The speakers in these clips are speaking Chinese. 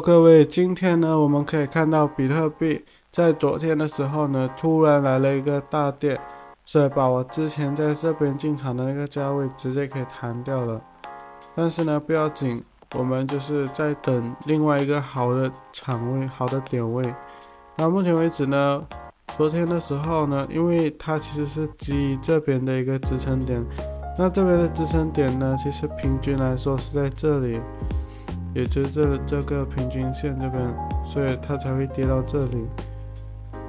各位，今天呢，我们可以看到比特币在昨天的时候呢，突然来了一个大跌，是把我之前在这边进场的那个价位直接给弹掉了。但是呢，不要紧，我们就是在等另外一个好的场位、好的点位。那目前为止呢，昨天的时候呢，因为它其实是基于这边的一个支撑点，那这边的支撑点呢，其实平均来说是在这里。也就是这这个平均线这边，所以它才会跌到这里。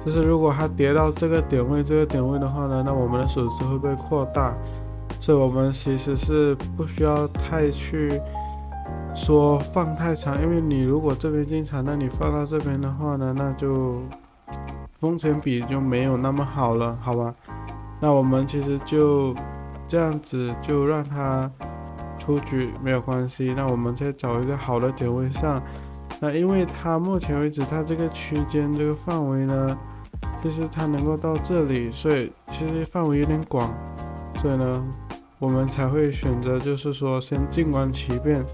就是如果它跌到这个点位，这个点位的话呢，那我们的损失会被扩大。所以我们其实是不需要太去说放太长，因为你如果这边进场，那你放到这边的话呢，那就风险比就没有那么好了，好吧？那我们其实就这样子，就让它。出局没有关系，那我们再找一个好的点位上。那因为它目前为止它这个区间这个范围呢，其实它能够到这里，所以其实范围有点广，所以呢，我们才会选择就是说先静观其变，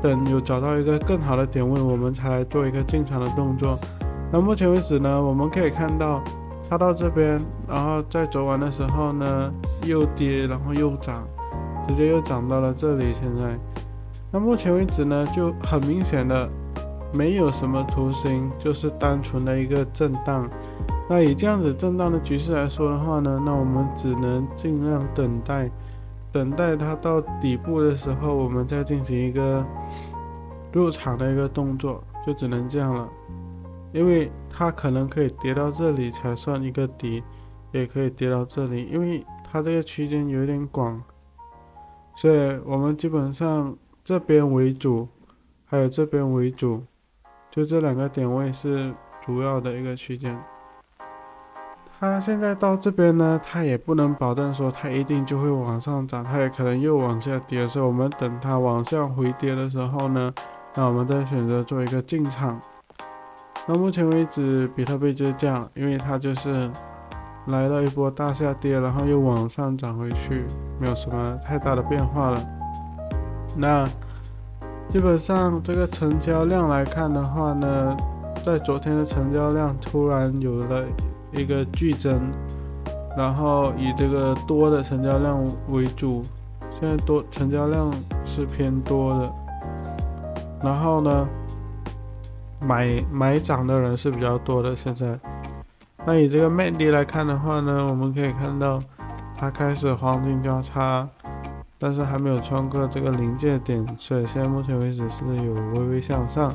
等有找到一个更好的点位，我们才来做一个进场的动作。那目前为止呢，我们可以看到它到这边，然后在昨晚的时候呢又跌，然后又涨。直接又涨到了这里，现在，那目前为止呢，就很明显的没有什么图形，就是单纯的一个震荡。那以这样子震荡的局势来说的话呢，那我们只能尽量等待，等待它到底部的时候，我们再进行一个入场的一个动作，就只能这样了。因为它可能可以跌到这里才算一个底，也可以跌到这里，因为它这个区间有点广。所以我们基本上这边为主，还有这边为主，就这两个点位是主要的一个区间。它现在到这边呢，它也不能保证说它一定就会往上涨，它也可能又往下跌。所以我们等它往下回跌的时候呢，那我们再选择做一个进场。那目前为止，比特币就是这样，因为它就是。来了一波大下跌，然后又往上涨回去，没有什么太大的变化了。那基本上这个成交量来看的话呢，在昨天的成交量突然有了一个剧增，然后以这个多的成交量为主，现在多成交量是偏多的。然后呢，买买涨的人是比较多的，现在。那以这个 MACD 来看的话呢，我们可以看到它开始黄金交叉，但是还没有穿过这个临界点，所以现在目前为止是有微微向上。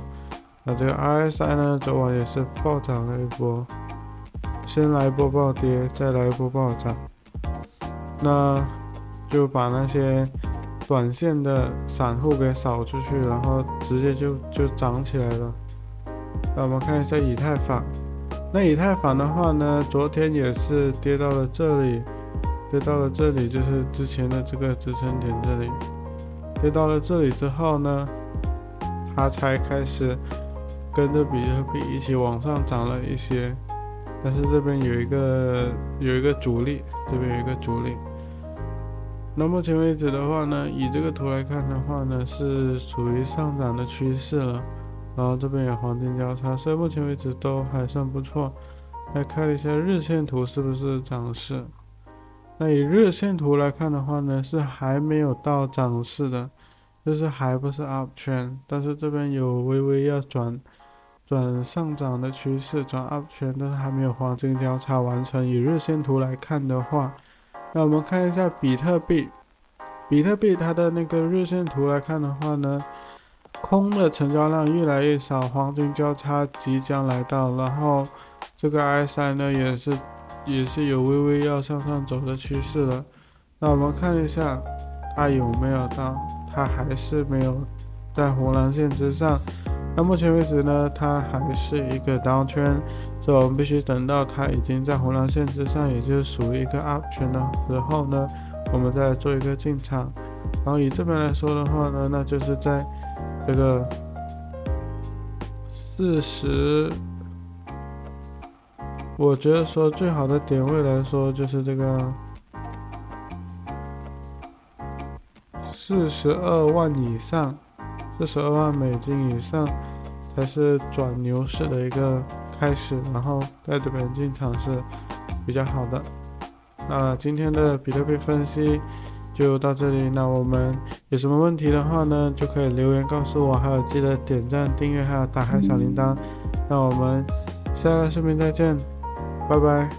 那这个 RSI 呢，昨晚也是暴涨了一波，先来一波暴跌，再来一波暴涨，那就把那些短线的散户给扫出去，然后直接就就涨起来了。那我们看一下以太坊。那以太坊的话呢，昨天也是跌到了这里，跌到了这里，就是之前的这个支撑点这里，跌到了这里之后呢，它才开始跟着比特币一起往上涨了一些，但是这边有一个有一个阻力，这边有一个阻力。那目前为止的话呢，以这个图来看的话呢，是属于上涨的趋势了。然后这边有黄金交叉，所以目前为止都还算不错。来看一下日线图是不是涨势？那以日线图来看的话呢，是还没有到涨势的，就是还不是 up trend，但是这边有微微要转转上涨的趋势，转 up trend，但是还没有黄金交叉完成。以日线图来看的话，那我们看一下比特币，比特币它的那个日线图来看的话呢？空的成交量越来越少，黄金交叉即将来到，然后这个 RSI 呢也是也是有微微要向上走的趋势了。那我们看一下它有没有到，它还是没有在红蓝线之上。那目前为止呢，它还是一个 down 周所以我们必须等到它已经在红蓝线之上，也就是属于一个 up trend 的时候呢，我们再做一个进场。然后以这边来说的话呢，那就是在。这个四十，我觉得说最好的点位来说就是这个四十二万以上，四十二万美金以上，才是转牛市的一个开始，然后在这边进场是比较好的。那今天的比特币分析就到这里，那我们有什么问题的话呢，就可以留言告诉我，还有记得点赞、订阅，还有打开小铃铛。那我们下个视频再见，拜拜。